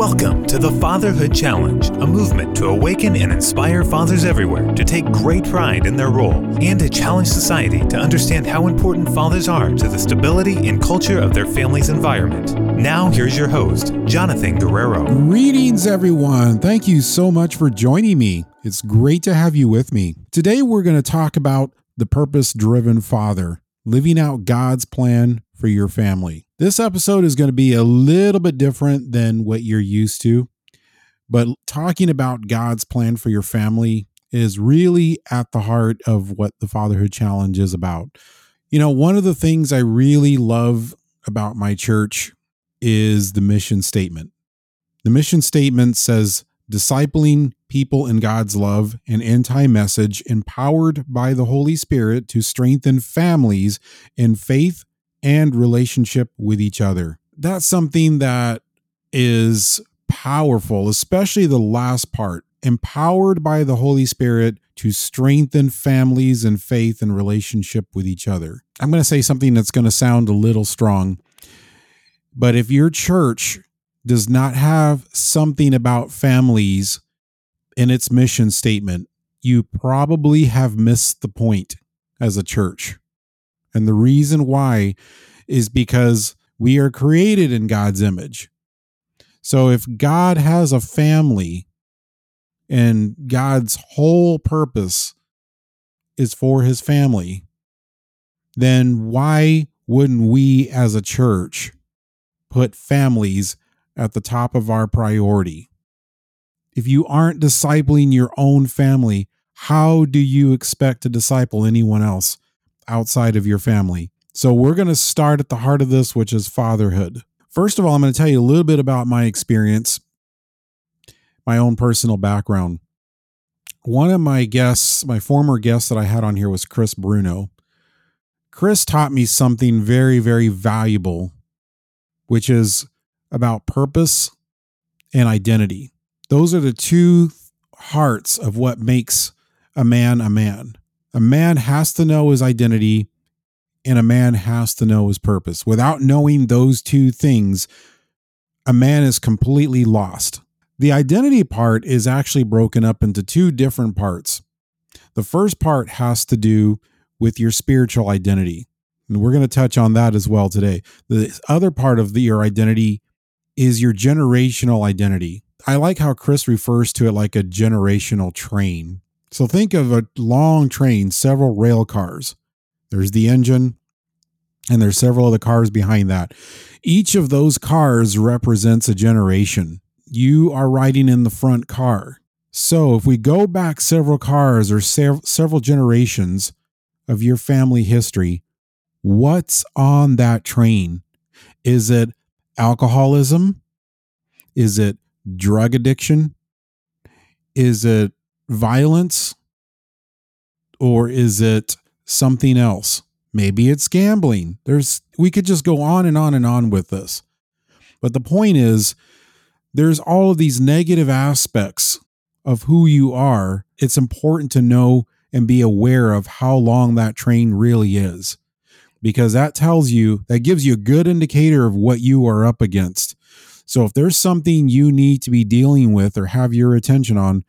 Welcome to the Fatherhood Challenge, a movement to awaken and inspire fathers everywhere to take great pride in their role and to challenge society to understand how important fathers are to the stability and culture of their family's environment. Now, here's your host, Jonathan Guerrero. Greetings, everyone. Thank you so much for joining me. It's great to have you with me. Today, we're going to talk about the purpose driven father, living out God's plan for your family. This episode is going to be a little bit different than what you're used to, but talking about God's plan for your family is really at the heart of what the Fatherhood Challenge is about. You know, one of the things I really love about my church is the mission statement. The mission statement says, discipling people in God's love and anti message, empowered by the Holy Spirit to strengthen families in faith and relationship with each other. That's something that is powerful, especially the last part. Empowered by the Holy Spirit to strengthen families and faith and relationship with each other. I'm going to say something that's going to sound a little strong, but if your church does not have something about families in its mission statement, you probably have missed the point as a church. And the reason why is because we are created in God's image. So if God has a family and God's whole purpose is for his family, then why wouldn't we as a church put families at the top of our priority? If you aren't discipling your own family, how do you expect to disciple anyone else? Outside of your family. So we're going to start at the heart of this, which is fatherhood. First of all, I'm going to tell you a little bit about my experience, my own personal background. One of my guests, my former guest that I had on here was Chris Bruno. Chris taught me something very, very valuable, which is about purpose and identity. Those are the two hearts of what makes a man a man a man has to know his identity and a man has to know his purpose. Without knowing those two things, a man is completely lost. The identity part is actually broken up into two different parts. The first part has to do with your spiritual identity. And we're going to touch on that as well today. The other part of the, your identity is your generational identity. I like how Chris refers to it like a generational train. So think of a long train, several rail cars. There's the engine, and there's several other cars behind that. Each of those cars represents a generation. You are riding in the front car. So if we go back several cars or sev- several generations of your family history, what's on that train? Is it alcoholism? Is it drug addiction? Is it violence or is it something else? Maybe it's gambling. There's we could just go on and on and on with this. But the point is there's all of these negative aspects of who you are. It's important to know and be aware of how long that train really is because that tells you that gives you a good indicator of what you are up against. So if there's something you need to be dealing with or have your attention on,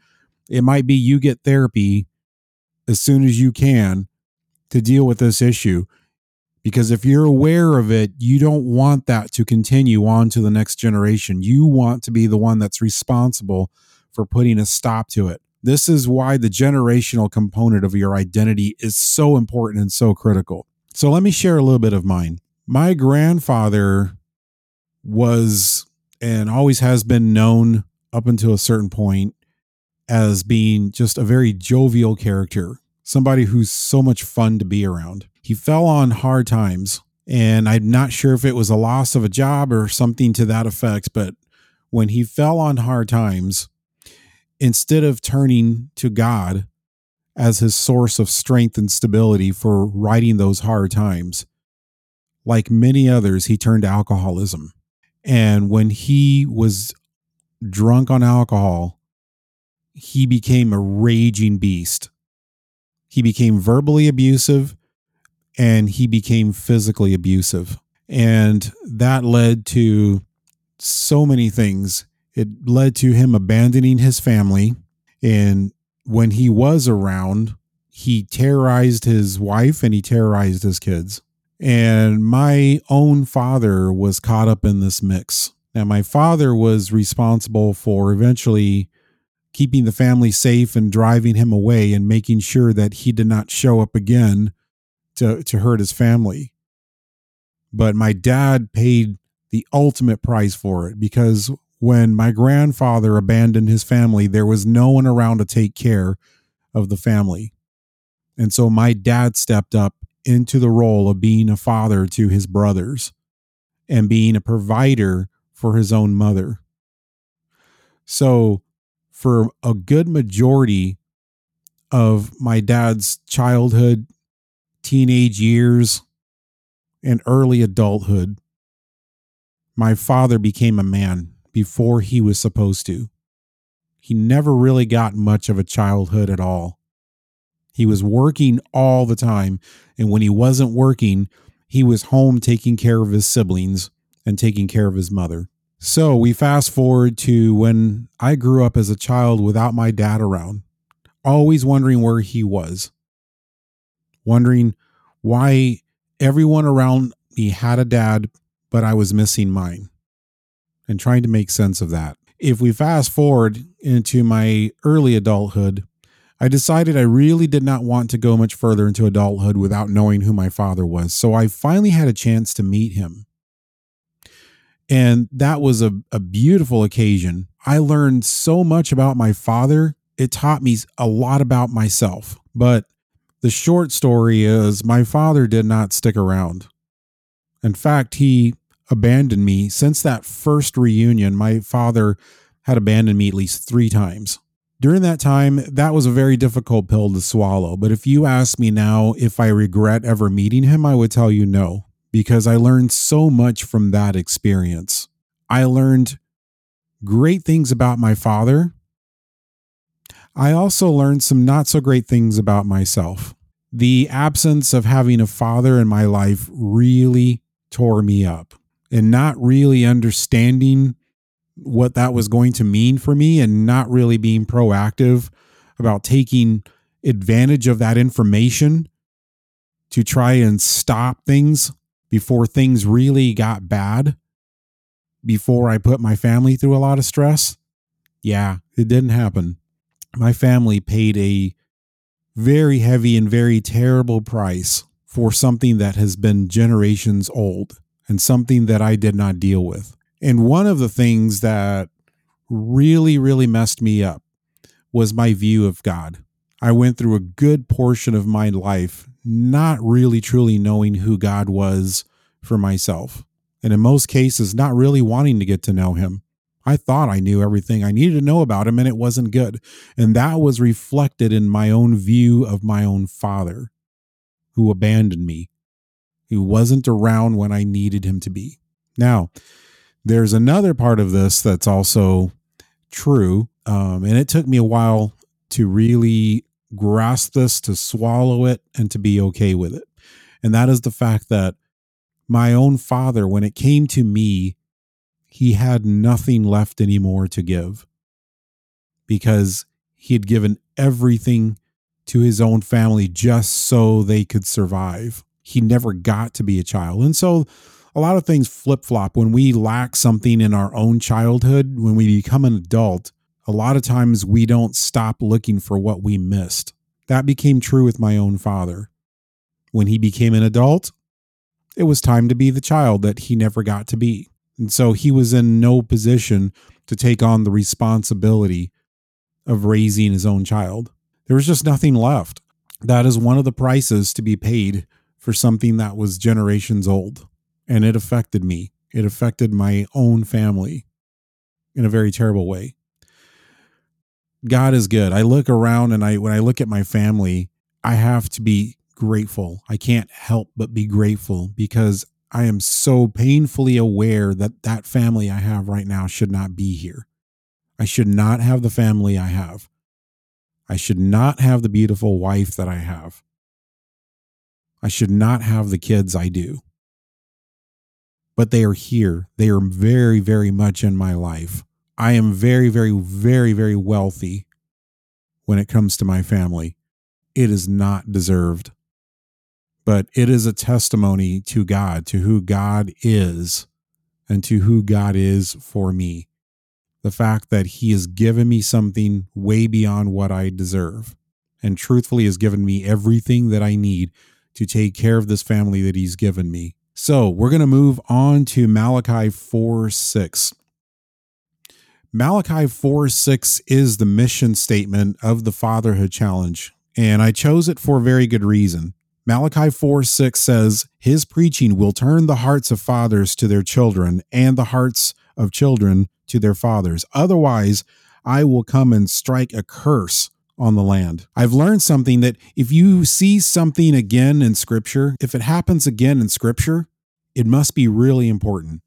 it might be you get therapy as soon as you can to deal with this issue. Because if you're aware of it, you don't want that to continue on to the next generation. You want to be the one that's responsible for putting a stop to it. This is why the generational component of your identity is so important and so critical. So let me share a little bit of mine. My grandfather was and always has been known up until a certain point as being just a very jovial character, somebody who's so much fun to be around. He fell on hard times, and I'm not sure if it was a loss of a job or something to that effect, but when he fell on hard times, instead of turning to God as his source of strength and stability for riding those hard times, like many others, he turned to alcoholism. And when he was drunk on alcohol, he became a raging beast. He became verbally abusive and he became physically abusive. And that led to so many things It led to him abandoning his family. And when he was around, he terrorized his wife and he terrorized his kids. And my own father was caught up in this mix. Now, my father was responsible for eventually keeping the family safe and driving him away and making sure that he did not show up again to, to hurt his family. But my dad paid the ultimate price for it because when my grandfather abandoned his family, there was no one around to take care of the family. And so my dad stepped up into the role of being a father to his brothers and being a provider for his own mother. So, for a good majority of my dad's childhood, teenage years, and early adulthood, my father became a man before he was supposed to. He never really got much of a childhood at all. He was working all the time. And when he wasn't working, he was home taking care of his siblings and taking care of his mother. So we fast forward to when I grew up as a child without my dad around, always wondering where he was, wondering why everyone around me had a dad, but I was missing mine, and trying to make sense of that. If we fast forward into my early adulthood, I decided I really did not want to go much further into adulthood without knowing who my father was. So I finally had a chance to meet him. And that was a, a beautiful occasion. I learned so much about my father. It taught me a lot about myself. But the short story is my father did not stick around. In fact, he abandoned me. Since that first reunion, my father had abandoned me at least three times during that time, that was a very difficult pill to swallow. But if you ask me now if I regret ever meeting him, I would tell you no, because I learned so much from that experience. I learned great things about my father. I also learned some not so great things about myself. The absence of having a father in my life really tore me up, and not really understanding what that was going to mean for me and not really being proactive about taking advantage of that information to try and stop things before things really got bad, before I put my family through a lot of stress. Yeah, it didn't happen. My family paid a very heavy and very terrible price for something that has been generations old and something that I did not deal with. And one of the things that really, really messed me up was my view of God. I went through a good portion of my life not really truly knowing who God was for myself. And in most cases, not really wanting to get to know him. I thought I knew everything I needed to know about him, and it wasn't good. And that was reflected in my own view of my own father, who abandoned me, who wasn't around when I needed him to be. Now, there's another part of this that's also true. Um, and it took me a while to really grasp this, to swallow it, and to be okay with it. And that is the fact that my own father, when it came to me, he had nothing left anymore to give because he had given everything to his own family just so they could survive. He never got to be a child. And so a lot of things flip flop when we lack something in our own childhood. When we become an adult, a lot of times we don't stop looking for what we missed. That became true with my own father. When he became an adult, it was time to be the child that he never got to be. And so he was in no position to take on the responsibility of raising his own child. There was just nothing left. That is one of the prices to be paid for something that was generations old and it affected me. It affected my own family in a very terrible way. God is good. I look around and I when I look at my family, I have to be grateful. I can't help but be grateful because I am so painfully aware that that family I have right now should not be here. I should not have the family I have. I should not have the beautiful wife that I have. I should not have the kids I do but they are here. They are very, very much in my life. I am very, very, very, very wealthy when it comes to my family. It is not deserved, but it is a testimony to God, to who God is, and to who God is for me. The fact that He has given me something way beyond what I deserve, and truthfully has given me everything that I need to take care of this family that He's given me. So we're going to move on to Malachi 4 6. Malachi 4 6 is the mission statement of the Fatherhood Challenge, and I chose it for a very good reason. Malachi 4 6 says, His preaching will turn the hearts of fathers to their children and the hearts of children to their fathers. Otherwise, I will come and strike a curse on the land. I've learned something that if you see something again in Scripture, if it happens again in Scripture, it must be really important.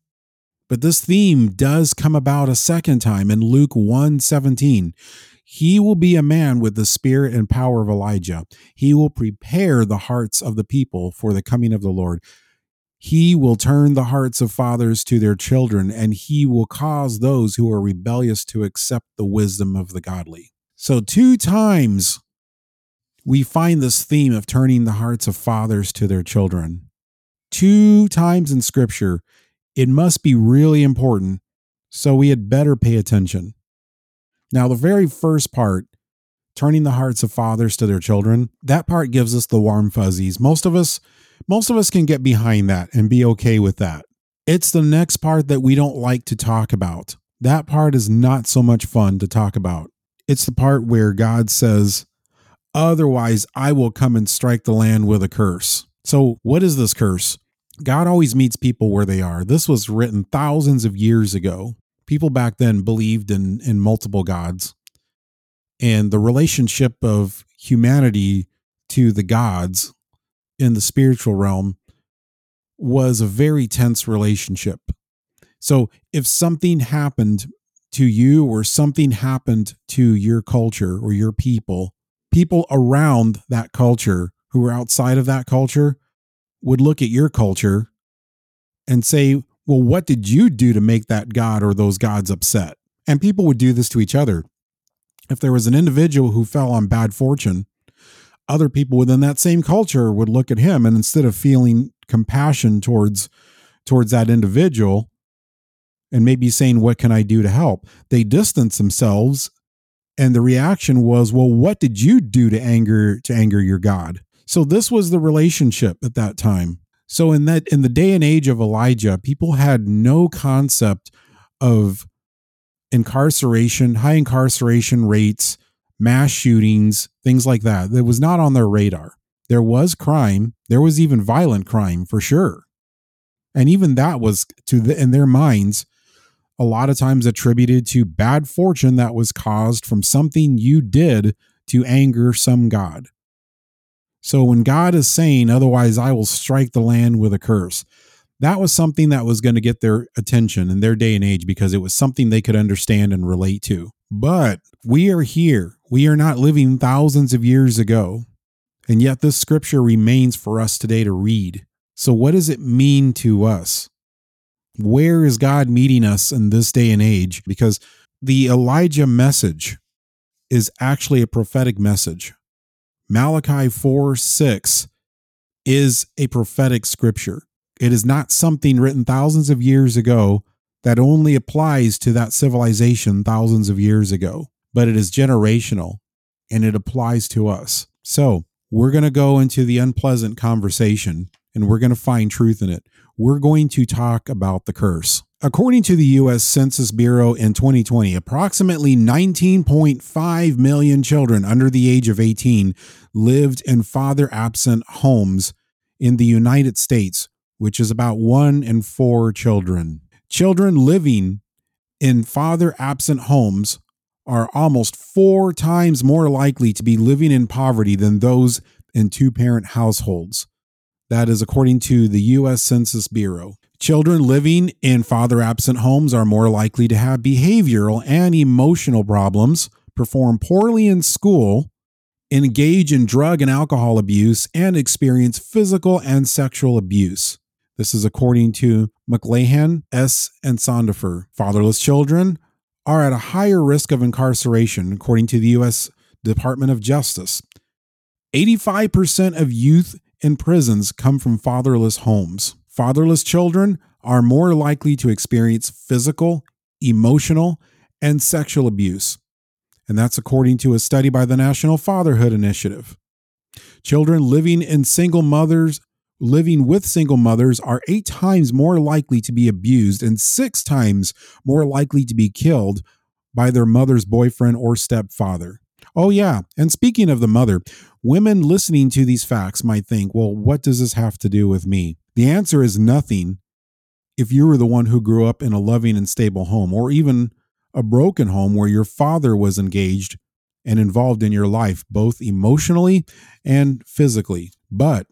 But this theme does come about a second time in Luke 1:17. He will be a man with the spirit and power of Elijah. He will prepare the hearts of the people for the coming of the Lord. He will turn the hearts of fathers to their children, and he will cause those who are rebellious to accept the wisdom of the godly. So, two times we find this theme of turning the hearts of fathers to their children. Two times in scripture, it must be really important, so we had better pay attention. Now, the very first part, turning the hearts of fathers to their children, that part gives us the warm fuzzies. Most of us, most of us can get behind that and be okay with that. It's the next part that we don't like to talk about. That part is not so much fun to talk about. It's the part where God says, Otherwise, I will come and strike the land with a curse. So, what is this curse? God always meets people where they are. This was written thousands of years ago. People back then believed in, in multiple gods. And the relationship of humanity to the gods in the spiritual realm was a very tense relationship. So if something happened to you or something happened to your culture or your people, people around that culture who were outside of that culture would look at your culture and say, well, what did you do to make that God or those gods upset? And people would do this to each other. If there was an individual who fell on bad fortune, other people within that same culture would look at him and instead of feeling compassion towards towards that individual and maybe saying what can I do to help, they distance themselves and the reaction was, well, what did you do to anger to anger your God? So this was the relationship at that time. So in that in the day and age of Elijah, people had no concept of incarceration, high incarceration rates, mass shootings, things like that. That was not on their radar. There was crime, there was even violent crime for sure. And even that was to the, in their minds a lot of times attributed to bad fortune that was caused from something you did to anger some god. So when God is saying, otherwise I will strike the land with a curse, that was something that was going to get their attention in their day and age because it was something they could understand and relate to. But we are here. We are not living thousands of years ago. And yet this scripture remains for us today to read. So, what does it mean to us? Where is God meeting us in this day and age? Because the Elijah message is actually a prophetic message. Malachi 4 6 is a prophetic scripture. It is not something written thousands of years ago that only applies to that civilization thousands of years ago, but it is generational and it applies to us. So we're going to go into the unpleasant conversation and we're going to find truth in it. We're going to talk about the curse. According to the U.S. Census Bureau in 2020, approximately 19.5 million children under the age of 18 lived in father absent homes in the United States, which is about one in four children. Children living in father absent homes are almost four times more likely to be living in poverty than those in two parent households. That is according to the U.S. Census Bureau. Children living in father absent homes are more likely to have behavioral and emotional problems, perform poorly in school, engage in drug and alcohol abuse, and experience physical and sexual abuse. This is according to McLanahan, S. and Sandefur. Fatherless children are at a higher risk of incarceration, according to the U.S. Department of Justice. 85% of youth in prisons come from fatherless homes. Fatherless children are more likely to experience physical, emotional, and sexual abuse. And that's according to a study by the National Fatherhood Initiative. Children living in single mothers living with single mothers are 8 times more likely to be abused and 6 times more likely to be killed by their mother's boyfriend or stepfather. Oh, yeah. And speaking of the mother, women listening to these facts might think, well, what does this have to do with me? The answer is nothing if you were the one who grew up in a loving and stable home, or even a broken home where your father was engaged and involved in your life, both emotionally and physically. But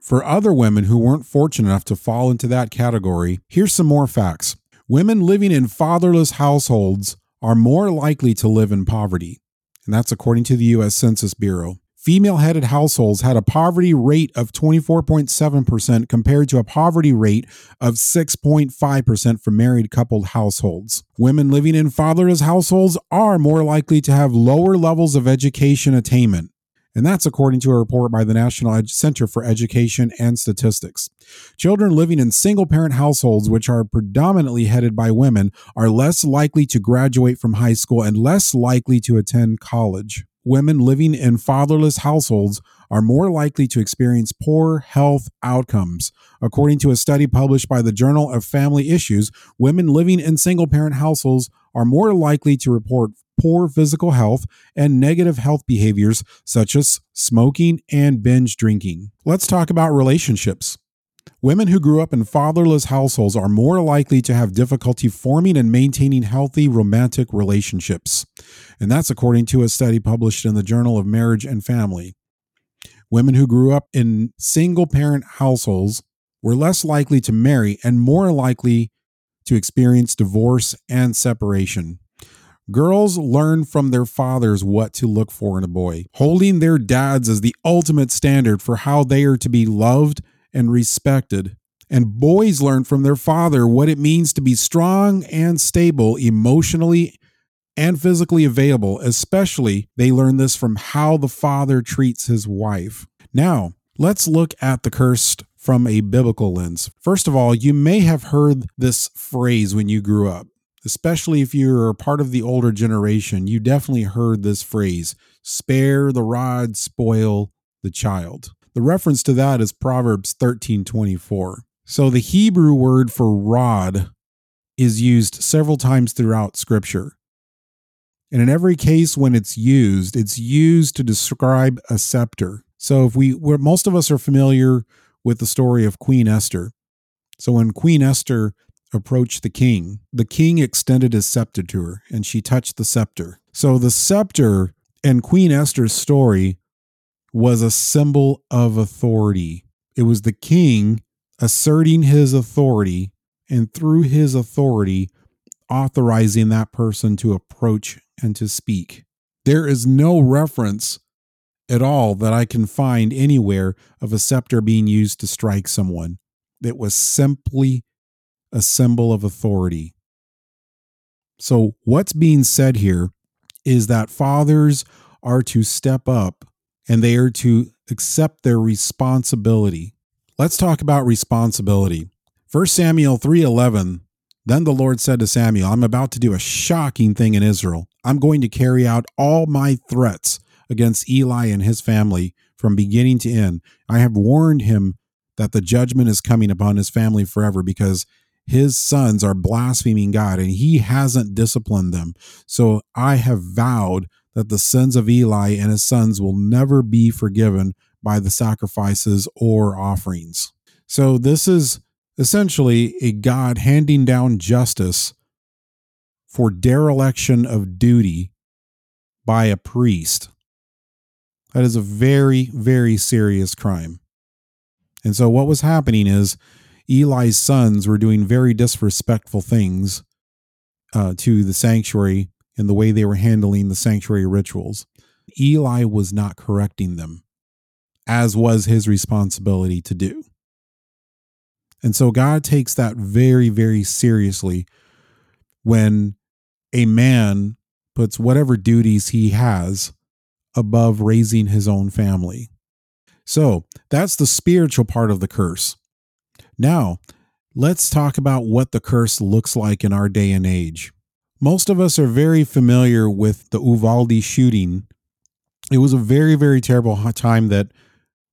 for other women who weren't fortunate enough to fall into that category, here's some more facts. Women living in fatherless households are more likely to live in poverty, and that's according to the U.S. Census Bureau female headed households had a poverty rate of 24.7% compared to a poverty rate of 6.5% for married coupled households. Women living in fatherless households are more likely to have lower levels of education attainment. And that's according to a report by the National Center for Education and Statistics. Children living in single parent households, which are predominantly headed by women, are less likely to graduate from high school and less likely to attend college women living in fatherless households are more likely to experience poor health outcomes. According to a study published by the Journal of Family Issues, women living in single parent households are more likely to report poor physical health and negative health behaviors such as smoking and binge drinking. Let's talk about relationships. Women who grew up in fatherless households are more likely to have difficulty forming and maintaining healthy romantic relationships. And that's according to a study published in the Journal of Marriage and Family. Women who grew up in single parent households were less likely to marry and more likely to experience divorce and separation. Girls learn from their fathers what to look for in a boy, holding their dads as the ultimate standard for how they are to be loved and respected. And boys learn from their father what it means to be strong and stable emotionally and physically available, especially they learn this from how the father treats his wife. Now, let's look at the cursed from a biblical lens. First of all, you may have heard this phrase when you grew up, especially if you're a part of the older generation. You definitely heard this phrase spare the rod, spoil the child. The reference to that is Proverbs 13:24. So the Hebrew word for rod is used several times throughout scripture. And in every case when it's used, it's used to describe a scepter. So if we we most of us are familiar with the story of Queen Esther. So when Queen Esther approached the king, the king extended his scepter to her and she touched the scepter. So the scepter and Queen Esther's story was a symbol of authority. It was the king asserting his authority and through his authority authorizing that person to approach and to speak. There is no reference at all that I can find anywhere of a scepter being used to strike someone. It was simply a symbol of authority. So, what's being said here is that fathers are to step up and they are to accept their responsibility. Let's talk about responsibility. 1 Samuel 3:11 Then the Lord said to Samuel, I'm about to do a shocking thing in Israel. I'm going to carry out all my threats against Eli and his family from beginning to end. I have warned him that the judgment is coming upon his family forever because his sons are blaspheming God and he hasn't disciplined them. So I have vowed that the sins of Eli and his sons will never be forgiven by the sacrifices or offerings. So, this is essentially a God handing down justice for dereliction of duty by a priest. That is a very, very serious crime. And so, what was happening is Eli's sons were doing very disrespectful things uh, to the sanctuary in the way they were handling the sanctuary rituals. Eli was not correcting them, as was his responsibility to do. And so God takes that very, very seriously when a man puts whatever duties he has above raising his own family. So that's the spiritual part of the curse. Now, let's talk about what the curse looks like in our day and age. Most of us are very familiar with the Uvalde shooting. It was a very, very terrible time that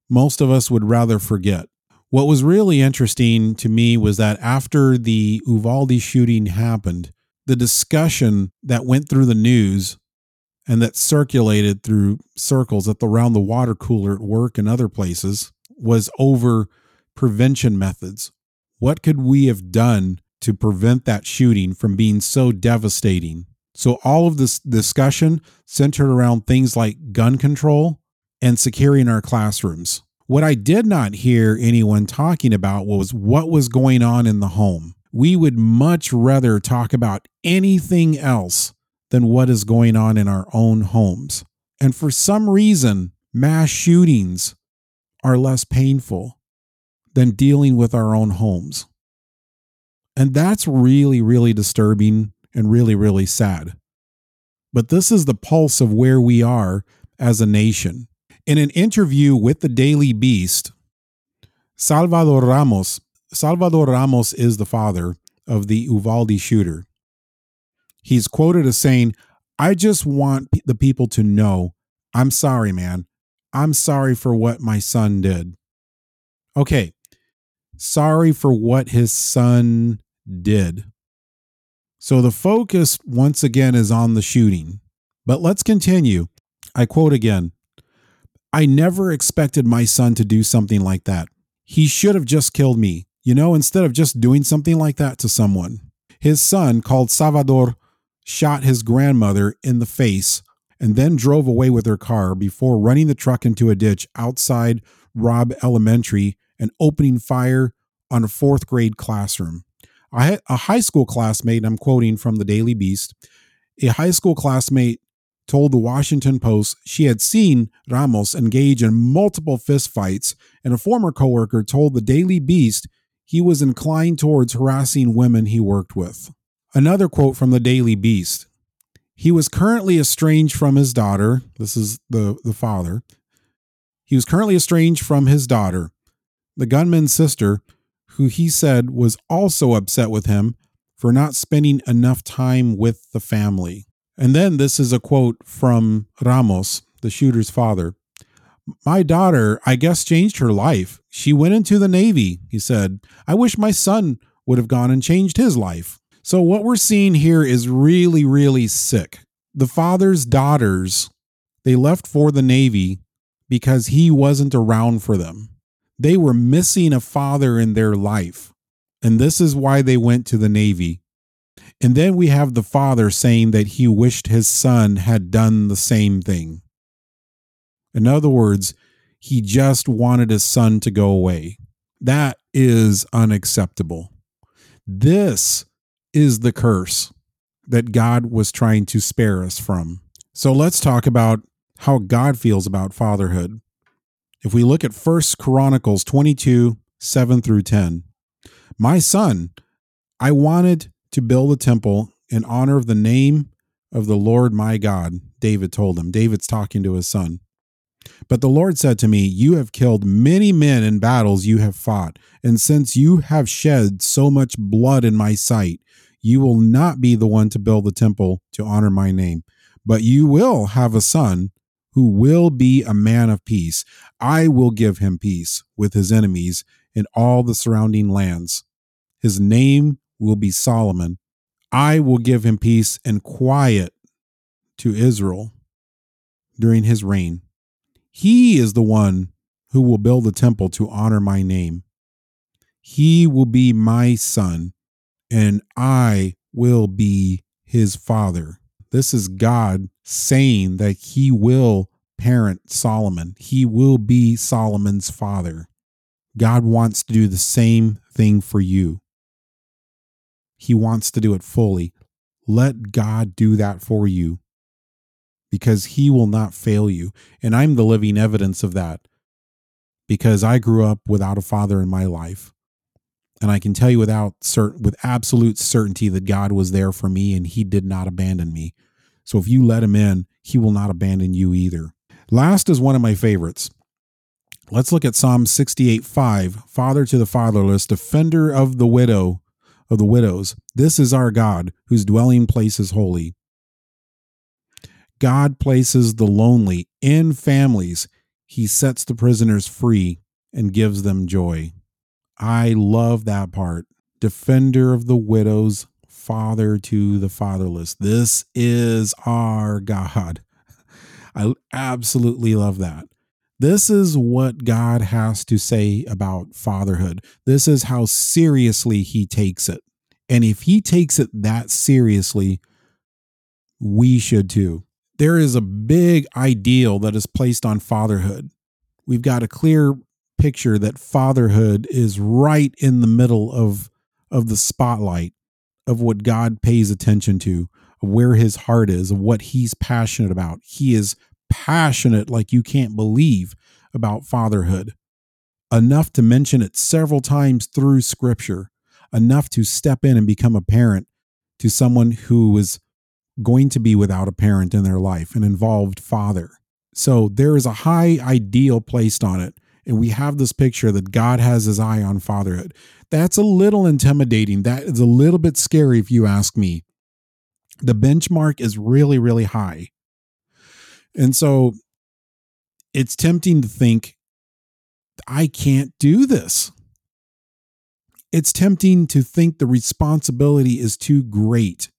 most of us would rather forget. What was really interesting to me was that after the Uvalde shooting happened, the discussion that went through the news and that circulated through circles at the around the water cooler at work and other places was over prevention methods. What could we have done to prevent that shooting from being so devastating? So all of this discussion centered around things like gun control and securing our classrooms. What I did not hear anyone talking about was what was going on in the home. We would much rather talk about anything else than what is going on in our own homes. And for some reason, mass shootings are less painful than dealing with our own homes. And that's really, really disturbing and really, really sad. But this is the pulse of where we are as a nation. In an interview with the Daily Beast, Salvador Ramos, Salvador Ramos is the father of the Uvalde shooter. He's quoted as saying, I just want the people to know I'm sorry, man. I'm sorry for what my son did. Okay. Sorry for what his son did. So the focus once again is on the shooting. But let's continue. I quote again I never expected my son to do something like that. He should have just killed me, you know, instead of just doing something like that to someone. His son, called Salvador, shot his grandmother in the face and then drove away with her car before running the truck into a ditch outside Robb Elementary and opening fire on a fourth grade classroom. A high school classmate, I'm quoting from the Daily Beast, a high school classmate told the Washington Post she had seen Ramos engage in multiple fistfights, and a former coworker told the Daily Beast he was inclined towards harassing women he worked with. Another quote from the Daily Beast. He was currently estranged from his daughter. This is the, the father. He was currently estranged from his daughter. The gunman's sister, who he said was also upset with him for not spending enough time with the family. And then this is a quote from Ramos, the shooter's father. My daughter, I guess, changed her life. She went into the Navy, he said. I wish my son would have gone and changed his life. So, what we're seeing here is really, really sick. The father's daughters, they left for the Navy because he wasn't around for them. They were missing a father in their life. And this is why they went to the Navy. And then we have the father saying that he wished his son had done the same thing. In other words, he just wanted his son to go away. That is unacceptable. This is the curse that God was trying to spare us from. So let's talk about how God feels about fatherhood. If we look at First Chronicles 22, 7 through 10, my son, I wanted to build a temple in honor of the name of the Lord my God, David told him. David's talking to his son. But the Lord said to me, You have killed many men in battles you have fought, and since you have shed so much blood in my sight, you will not be the one to build the temple to honor my name, but you will have a son who will be a man of peace. I will give him peace with his enemies in all the surrounding lands. His name will be Solomon. I will give him peace and quiet to Israel during his reign. He is the one who will build a temple to honor my name. He will be my son, and I will be his father. This is God saying that he will parent Solomon. He will be Solomon's father. God wants to do the same thing for you. He wants to do it fully. Let God do that for you because He will not fail you. And I'm the living evidence of that because I grew up without a father in my life. And I can tell you without cert- with absolute certainty that God was there for me and he did not abandon me. So if you let him in, he will not abandon you either. Last is one of my favorites. Let's look at Psalm 68 5. Father to the fatherless, defender of the widow, of the widows. This is our God, whose dwelling place is holy. God places the lonely in families. He sets the prisoners free and gives them joy. I love that part. Defender of the widows, father to the fatherless. This is our God. I absolutely love that. This is what God has to say about fatherhood. This is how seriously he takes it. And if he takes it that seriously, we should too. There is a big ideal that is placed on fatherhood. We've got a clear picture that fatherhood is right in the middle of, of the spotlight of what God pays attention to, of where his heart is, of what he's passionate about. He is passionate like you can't believe about fatherhood, enough to mention it several times through scripture, enough to step in and become a parent to someone who is going to be without a parent in their life, an involved father. So there is a high ideal placed on it. And we have this picture that God has his eye on fatherhood. That's a little intimidating. That is a little bit scary if you ask me. The benchmark is really, really high. And so it's tempting to think, I can't do this. It's tempting to think the responsibility is too great.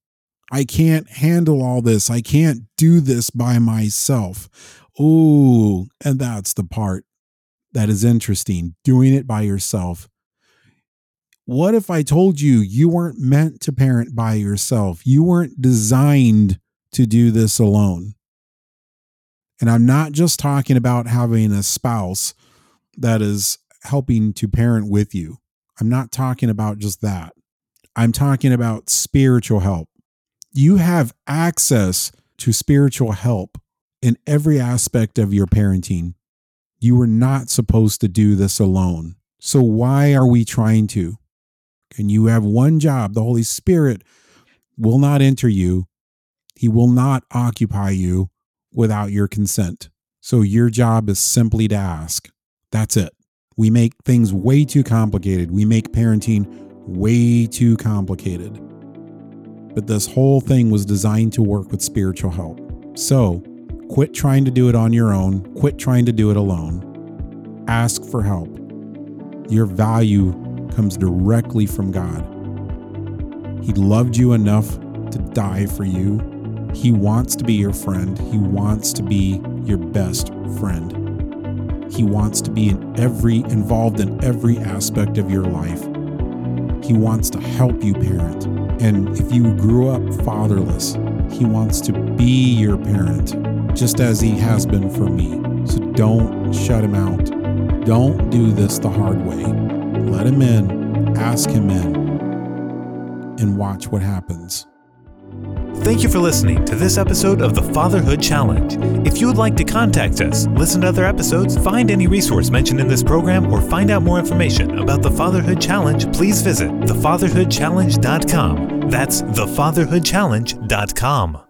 I can't handle all this. I can't do this by myself. Oh, and that's the part that is interesting doing it by yourself. What if I told you you weren't meant to parent by yourself? You weren't designed to do this alone. And I'm not just talking about having a spouse that is helping to parent with you. I'm not talking about just that. I'm talking about spiritual help. You have access to spiritual help in every aspect of your parenting. You were not supposed to do this alone. So, why are we trying to? And you have one job. The Holy Spirit will not enter you, He will not occupy you without your consent. So your job is simply to ask. That's it. We make things way too complicated. We make parenting way too complicated. But this whole thing was designed to work with spiritual help. So quit trying to do it on your own, quit trying to do it alone. Ask for help. Your value comes directly from God. He loved you enough to die for you he wants to be your friend. He wants to be your best friend. He wants to be in every involved in every aspect of your life. He wants to help you parent. And if you grew up fatherless, he wants to be your parent just as he has been for me. So don't shut him out. Don't do this the hard way. Let him in, ask him in, and watch what happens. Thank you for listening to this episode of the Fatherhood Challenge. If you would like to contact us, listen to other episodes, find any resource mentioned in this program, or find out more information about the Fatherhood Challenge, please visit thefatherhoodchallenge.com. That's thefatherhoodchallenge.com.